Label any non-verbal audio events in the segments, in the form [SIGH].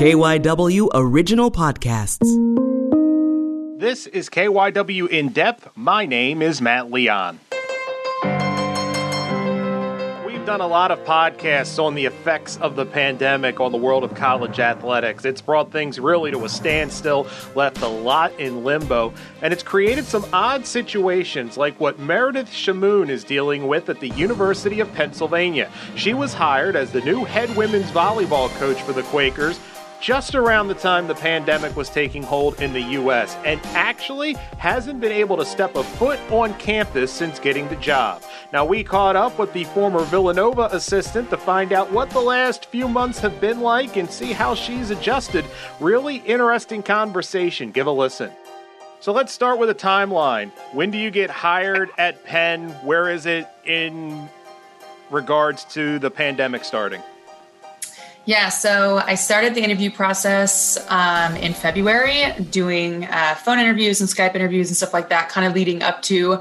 KYW Original Podcasts. This is KYW In Depth. My name is Matt Leon. We've done a lot of podcasts on the effects of the pandemic on the world of college athletics. It's brought things really to a standstill, left a lot in limbo, and it's created some odd situations like what Meredith Schamun is dealing with at the University of Pennsylvania. She was hired as the new head women's volleyball coach for the Quakers just around the time the pandemic was taking hold in the U.S. and actually hasn't been able to step a foot on campus since getting the job. Now, we caught up with the former Villanova assistant to find out what the last few months have been like and see how she's adjusted. Really interesting conversation. Give a listen. So let's start with a timeline. When do you get hired at Penn? Where is it in regards to the pandemic starting? Yeah, so I started the interview process um, in February, doing uh, phone interviews and Skype interviews and stuff like that, kind of leading up to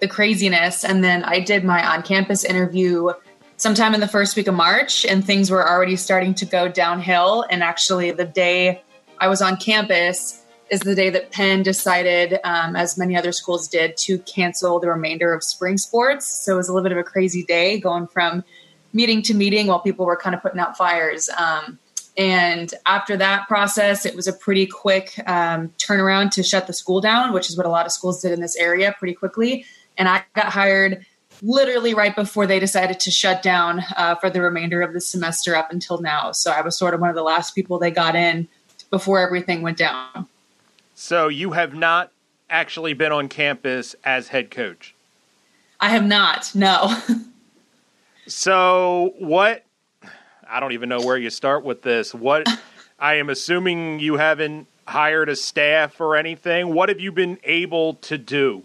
the craziness. And then I did my on campus interview sometime in the first week of March, and things were already starting to go downhill. And actually, the day I was on campus is the day that Penn decided, um, as many other schools did, to cancel the remainder of spring sports. So it was a little bit of a crazy day going from meeting to meeting while people were kind of putting out fires. Um, and after that process, it was a pretty quick um, turnaround to shut the school down, which is what a lot of schools did in this area pretty quickly. And I got hired literally right before they decided to shut down uh, for the remainder of the semester up until now. So I was sort of one of the last people they got in before everything went down. So you have not actually been on campus as head coach? I have not, no. [LAUGHS] So what? I don't even know where you start with this. What? [LAUGHS] I am assuming you haven't hired a staff or anything. What have you been able to do?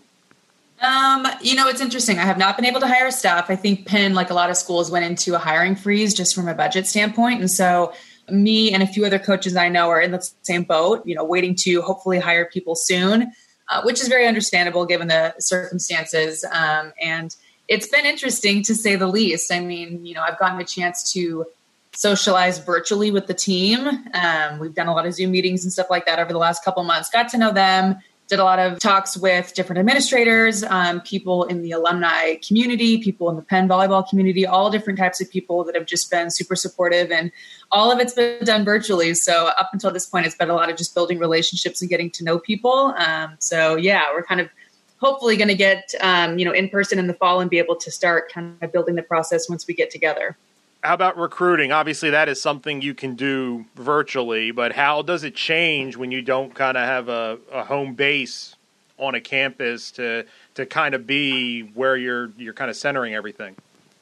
Um, you know, it's interesting. I have not been able to hire a staff. I think Penn, like a lot of schools, went into a hiring freeze just from a budget standpoint. And so me and a few other coaches I know are in the same boat, you know, waiting to hopefully hire people soon, uh, which is very understandable given the circumstances. Um, and it's been interesting to say the least. I mean, you know, I've gotten a chance to socialize virtually with the team. Um, we've done a lot of Zoom meetings and stuff like that over the last couple months. Got to know them. Did a lot of talks with different administrators, um, people in the alumni community, people in the Penn volleyball community, all different types of people that have just been super supportive. And all of it's been done virtually. So up until this point, it's been a lot of just building relationships and getting to know people. Um, so yeah, we're kind of hopefully going to get um, you know in person in the fall and be able to start kind of building the process once we get together. How about recruiting? Obviously that is something you can do virtually but how does it change when you don't kind of have a, a home base on a campus to to kind of be where you're you're kind of centering everything?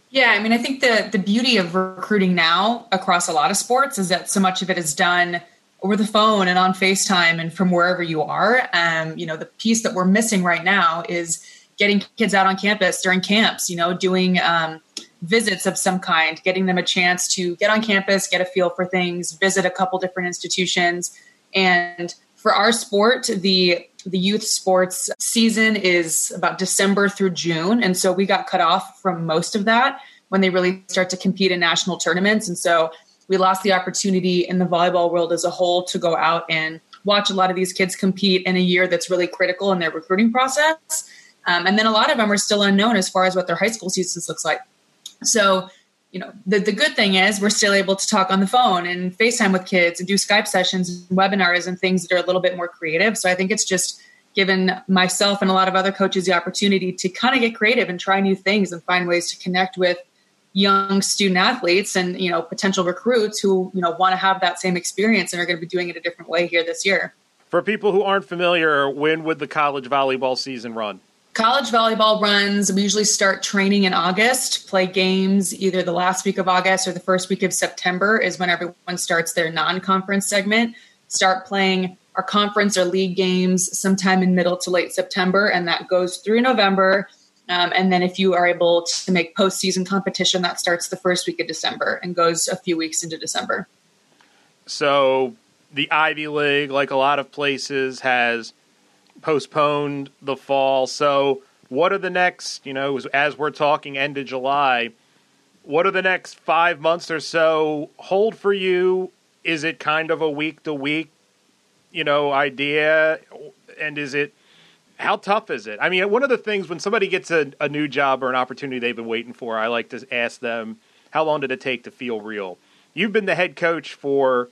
Yeah i mean i think the the beauty of recruiting now across a lot of sports is that so much of it is done over the phone and on FaceTime and from wherever you are. Um, you know, the piece that we're missing right now is getting kids out on campus during camps, you know, doing um, visits of some kind, getting them a chance to get on campus, get a feel for things, visit a couple different institutions. And for our sport, the the youth sports season is about December through June. And so we got cut off from most of that when they really start to compete in national tournaments. And so we lost the opportunity in the volleyball world as a whole to go out and watch a lot of these kids compete in a year that's really critical in their recruiting process. Um, and then a lot of them are still unknown as far as what their high school seasons looks like. So, you know, the, the good thing is we're still able to talk on the phone and FaceTime with kids and do Skype sessions and webinars and things that are a little bit more creative. So I think it's just given myself and a lot of other coaches the opportunity to kind of get creative and try new things and find ways to connect with young student athletes and you know potential recruits who you know want to have that same experience and are going to be doing it a different way here this year. For people who aren't familiar, when would the college volleyball season run? College volleyball runs. We usually start training in August, play games either the last week of August or the first week of September is when everyone starts their non-conference segment. Start playing our conference or league games sometime in middle to late September, and that goes through November um, and then if you are able to make postseason competition, that starts the first week of December and goes a few weeks into December. So the Ivy League, like a lot of places, has postponed the fall. So what are the next, you know, as we're talking end of July, what are the next five months or so hold for you is it kind of a week to week, you know, idea? And is it how tough is it? I mean, one of the things when somebody gets a, a new job or an opportunity they've been waiting for, I like to ask them, how long did it take to feel real? You've been the head coach for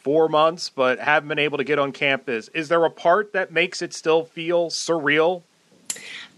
four months, but haven't been able to get on campus. Is there a part that makes it still feel surreal?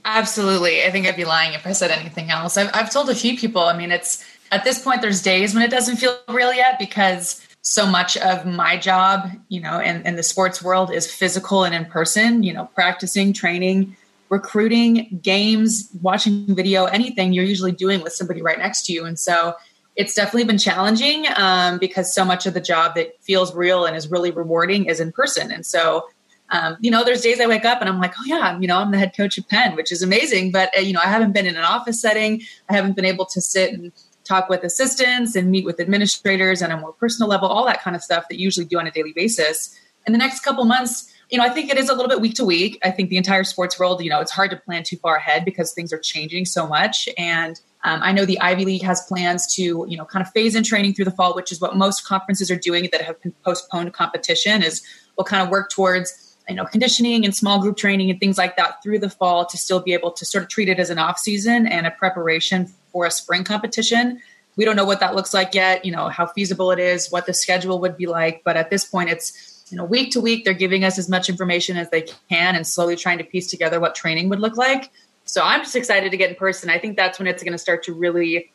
Absolutely. I think I'd be lying if I said anything else. I've, I've told a few people, I mean, it's at this point, there's days when it doesn't feel real yet because so much of my job, you know, in, in the sports world is physical and in person, you know, practicing, training, recruiting, games, watching video, anything you're usually doing with somebody right next to you. And so it's definitely been challenging um, because so much of the job that feels real and is really rewarding is in person. And so, um, you know, there's days I wake up and I'm like, oh yeah, you know, I'm the head coach of Penn, which is amazing. But uh, you know, I haven't been in an office setting. I haven't been able to sit and talk with assistants and meet with administrators on a more personal level, all that kind of stuff that you usually do on a daily basis. In the next couple months, you know, I think it is a little bit week to week. I think the entire sports world, you know, it's hard to plan too far ahead because things are changing so much. And um, I know the Ivy League has plans to, you know, kind of phase in training through the fall, which is what most conferences are doing that have postponed competition. Is we'll kind of work towards, you know, conditioning and small group training and things like that through the fall to still be able to sort of treat it as an off season and a preparation for a spring competition. We don't know what that looks like yet, you know, how feasible it is, what the schedule would be like. But at this point, it's, you know, week to week, they're giving us as much information as they can and slowly trying to piece together what training would look like. So I'm just excited to get in person. I think that's when it's going to start to really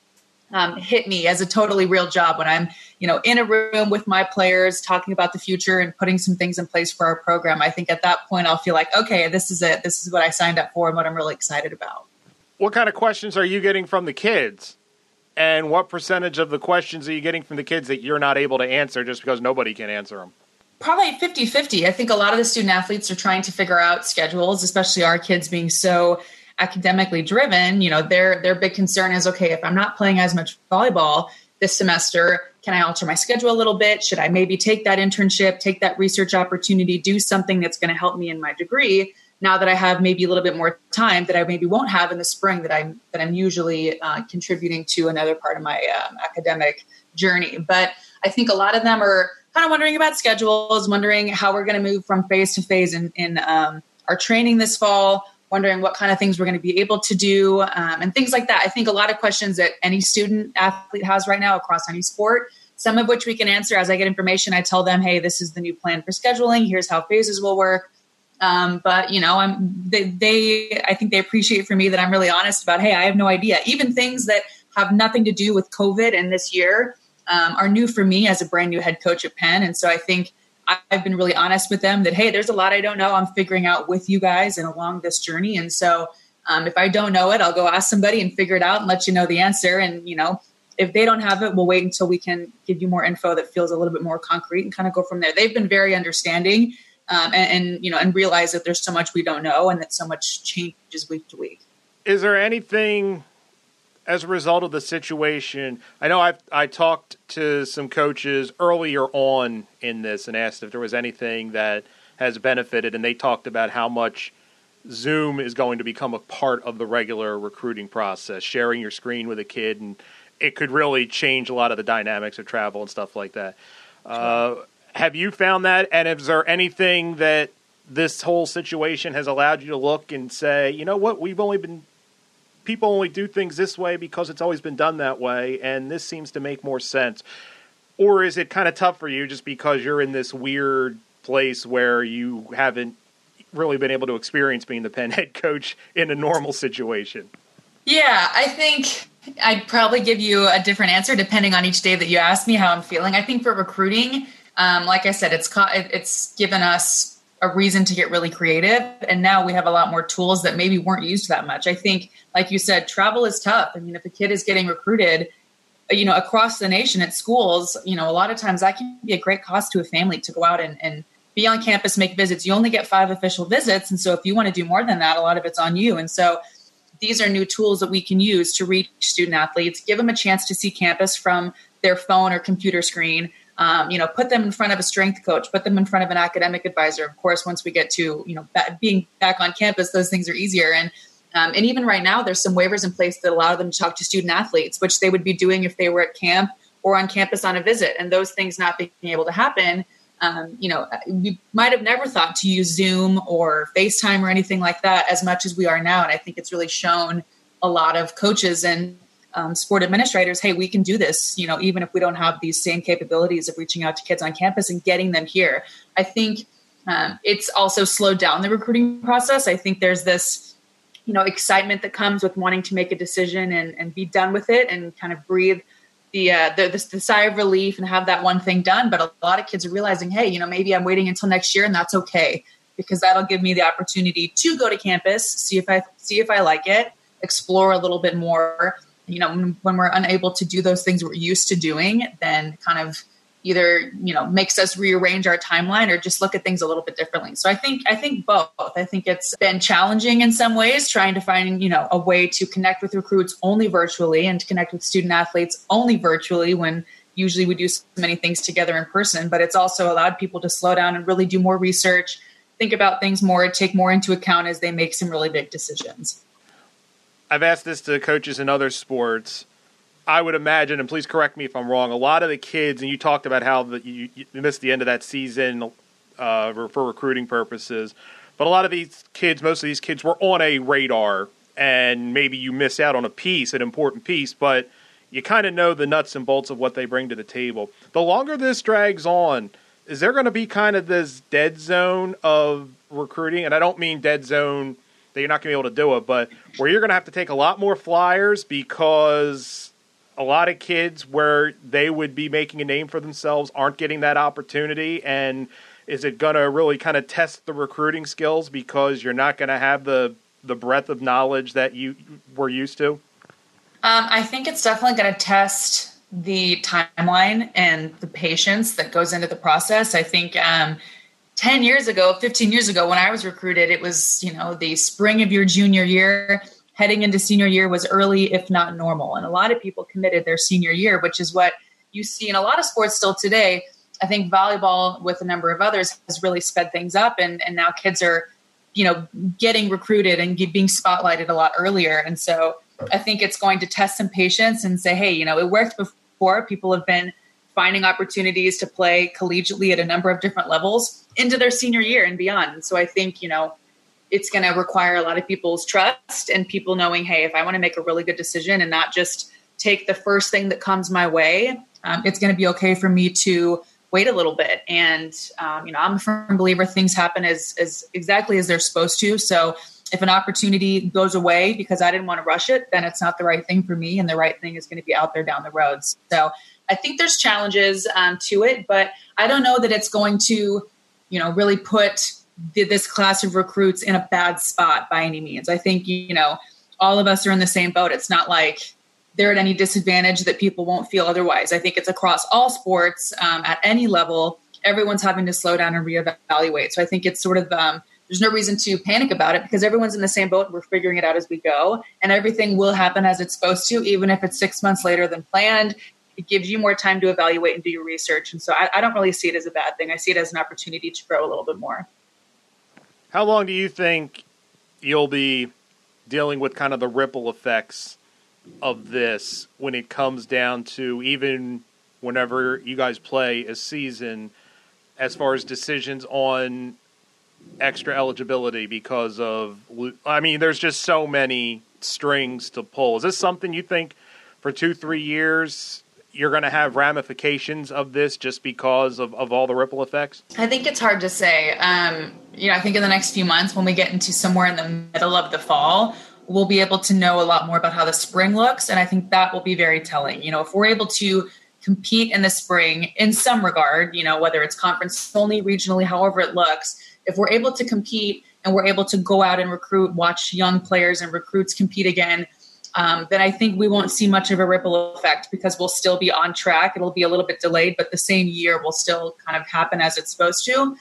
um, hit me as a totally real job when I'm, you know, in a room with my players talking about the future and putting some things in place for our program. I think at that point I'll feel like, okay, this is it. This is what I signed up for and what I'm really excited about what kind of questions are you getting from the kids? And what percentage of the questions are you getting from the kids that you're not able to answer just because nobody can answer them? Probably 50 50. I think a lot of the student athletes are trying to figure out schedules, especially our kids being so academically driven. You know, their, their big concern is okay, if I'm not playing as much volleyball this semester, can I alter my schedule a little bit? Should I maybe take that internship, take that research opportunity, do something that's going to help me in my degree? Now that I have maybe a little bit more time that I maybe won't have in the spring that I'm that I'm usually uh, contributing to another part of my um, academic journey. But I think a lot of them are kind of wondering about schedules, wondering how we're going to move from phase to phase in, in um, our training this fall, wondering what kind of things we're going to be able to do, um, and things like that. I think a lot of questions that any student athlete has right now across any sport. Some of which we can answer as I get information. I tell them, "Hey, this is the new plan for scheduling. Here's how phases will work." Um, but you know, I'm they, they, I think they appreciate for me that I'm really honest about. Hey, I have no idea. Even things that have nothing to do with COVID and this year um, are new for me as a brand new head coach at Penn. And so I think I've been really honest with them that hey, there's a lot I don't know. I'm figuring out with you guys and along this journey. And so um, if I don't know it, I'll go ask somebody and figure it out and let you know the answer. And you know, if they don't have it, we'll wait until we can give you more info that feels a little bit more concrete and kind of go from there. They've been very understanding um, and, and, you know and realize that there's so much we don't know and that so much changes week to week. Is there anything as a result of the situation i know i i talked to some coaches earlier on in this and asked if there was anything that has benefited and they talked about how much zoom is going to become a part of the regular recruiting process sharing your screen with a kid and it could really change a lot of the dynamics of travel and stuff like that. Uh, have you found that? And is there anything that this whole situation has allowed you to look and say, you know what, we've only been people only do things this way because it's always been done that way, and this seems to make more sense? Or is it kind of tough for you just because you're in this weird place where you haven't really been able to experience being the Penn head coach in a normal situation? Yeah, I think I'd probably give you a different answer depending on each day that you ask me how I'm feeling. I think for recruiting, um, like I said, it's it's given us a reason to get really creative, and now we have a lot more tools that maybe weren't used that much. I think, like you said, travel is tough. I mean, if a kid is getting recruited, you know, across the nation at schools, you know, a lot of times that can be a great cost to a family to go out and, and be on campus, make visits. You only get five official visits, and so if you want to do more than that, a lot of it's on you. And so these are new tools that we can use to reach student athletes, give them a chance to see campus from their phone or computer screen um, you know, put them in front of a strength coach, put them in front of an academic advisor. Of course, once we get to you know being back on campus, those things are easier. And um, and even right now, there's some waivers in place that allow them to talk to student athletes, which they would be doing if they were at camp or on campus on a visit. And those things not being able to happen, um, you know, we might have never thought to use Zoom or FaceTime or anything like that as much as we are now. And I think it's really shown a lot of coaches and um, sport administrators, hey, we can do this, you know, even if we don't have these same capabilities of reaching out to kids on campus and getting them here. I think um, it's also slowed down the recruiting process. I think there's this, you know, excitement that comes with wanting to make a decision and, and be done with it and kind of breathe the, uh, the, the, the sigh of relief and have that one thing done. But a lot of kids are realizing, hey, you know, maybe I'm waiting until next year and that's okay because that'll give me the opportunity to go to campus, see if I see if I like it, explore a little bit more. You know, when, when we're unable to do those things we're used to doing, then kind of either you know makes us rearrange our timeline or just look at things a little bit differently. So i think i think both. I think it's been challenging in some ways trying to find you know a way to connect with recruits only virtually and to connect with student athletes only virtually when usually we do so many things together in person but it's also allowed people to slow down and really do more research think about things more take more into account as they make some really big decisions I've asked this to coaches in other sports. I would imagine, and please correct me if I'm wrong. A lot of the kids, and you talked about how the, you, you, missed the end of that season uh, for recruiting purposes, but a lot of these kids, most of these kids, were on a radar, and maybe you miss out on a piece, an important piece, but you kind of know the nuts and bolts of what they bring to the table. The longer this drags on, is there going to be kind of this dead zone of recruiting? And I don't mean dead zone that you're not going to be able to do it, but where you're going to have to take a lot more flyers because a lot of kids where they would be making a name for themselves aren't getting that opportunity and is it going to really kind of test the recruiting skills because you're not going to have the the breadth of knowledge that you were used to? Um, i think it's definitely going to test the timeline and the patience that goes into the process. I think um, 10 years ago, 15 years ago, when I was recruited, it was, you know, the spring of your junior year, heading into senior year was early, if not normal. And a lot of people committed their senior year, which is what you see in a lot of sports still today. I think volleyball, with a number of others, has really sped things up. And, and now kids are, you know, getting recruited and being spotlighted a lot earlier. And so I think it's going to test some patience and say, hey, you know, it worked before. People have been finding opportunities to play collegiately at a number of different levels into their senior year and beyond. So I think, you know, it's going to require a lot of people's trust and people knowing, hey, if I want to make a really good decision and not just take the first thing that comes my way, um, it's going to be okay for me to wait a little bit. And, um, you know, I'm a firm believer things happen as, as exactly as they're supposed to. So if an opportunity goes away because I didn't want to rush it, then it's not the right thing for me. And the right thing is going to be out there down the road. So I think there's challenges um, to it, but I don't know that it's going to, you know, really put this class of recruits in a bad spot by any means. I think, you know, all of us are in the same boat. It's not like they're at any disadvantage that people won't feel otherwise. I think it's across all sports um, at any level. Everyone's having to slow down and reevaluate. So I think it's sort of um, there's no reason to panic about it because everyone's in the same boat. We're figuring it out as we go, and everything will happen as it's supposed to, even if it's six months later than planned it gives you more time to evaluate and do your research. And so I, I, don't really see it as a bad thing. I see it as an opportunity to grow a little bit more. How long do you think you'll be dealing with kind of the ripple effects of this when it comes down to even whenever you guys play a season as far as decisions on extra eligibility because of I mean there's just so many strings to pull. Is this something you think for 2-3 years you're going to have ramifications of this just because of, of all the ripple effects? I think it's hard to say. Um, you know, I think in the next few months, when we get into somewhere in the middle of the fall, we'll be able to know a lot more about how the spring looks. And I think that will be very telling. You know, if we're able to compete in the spring in some regard, you know, whether it's conference only, regionally, however it looks, if we're able to compete and we're able to go out and recruit, watch young players and recruits compete again, um, then I think we won't see much of a ripple effect because we'll still be on track. It'll be a little bit delayed, but the same year will still kind of happen as it's supposed to.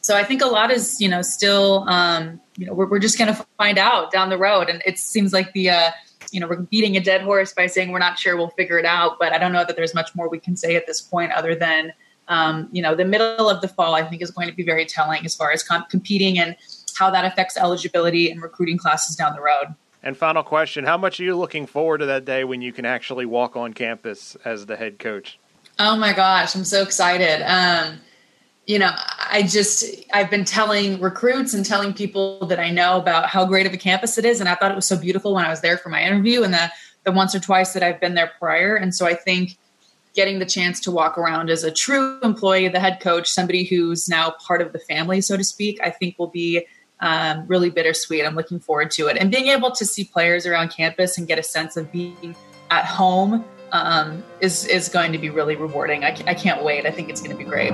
So I think a lot is, you know, still, um, you know, we're, we're just going to find out down the road. And it seems like the, uh, you know, we're beating a dead horse by saying we're not sure we'll figure it out. But I don't know that there's much more we can say at this point other than, um, you know, the middle of the fall, I think, is going to be very telling as far as comp- competing and how that affects eligibility and recruiting classes down the road. And final question: How much are you looking forward to that day when you can actually walk on campus as the head coach? Oh my gosh, I'm so excited. Um, you know, I just I've been telling recruits and telling people that I know about how great of a campus it is, and I thought it was so beautiful when I was there for my interview, and the the once or twice that I've been there prior. And so I think getting the chance to walk around as a true employee, the head coach, somebody who's now part of the family, so to speak, I think will be um, really bittersweet. I'm looking forward to it, and being able to see players around campus and get a sense of being at home um, is is going to be really rewarding. I, I can't wait. I think it's going to be great.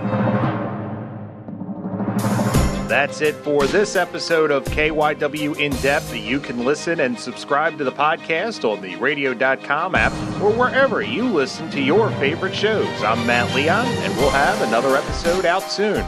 That's it for this episode of KYW In Depth. You can listen and subscribe to the podcast on the radio.com app or wherever you listen to your favorite shows. I'm Matt Leon, and we'll have another episode out soon.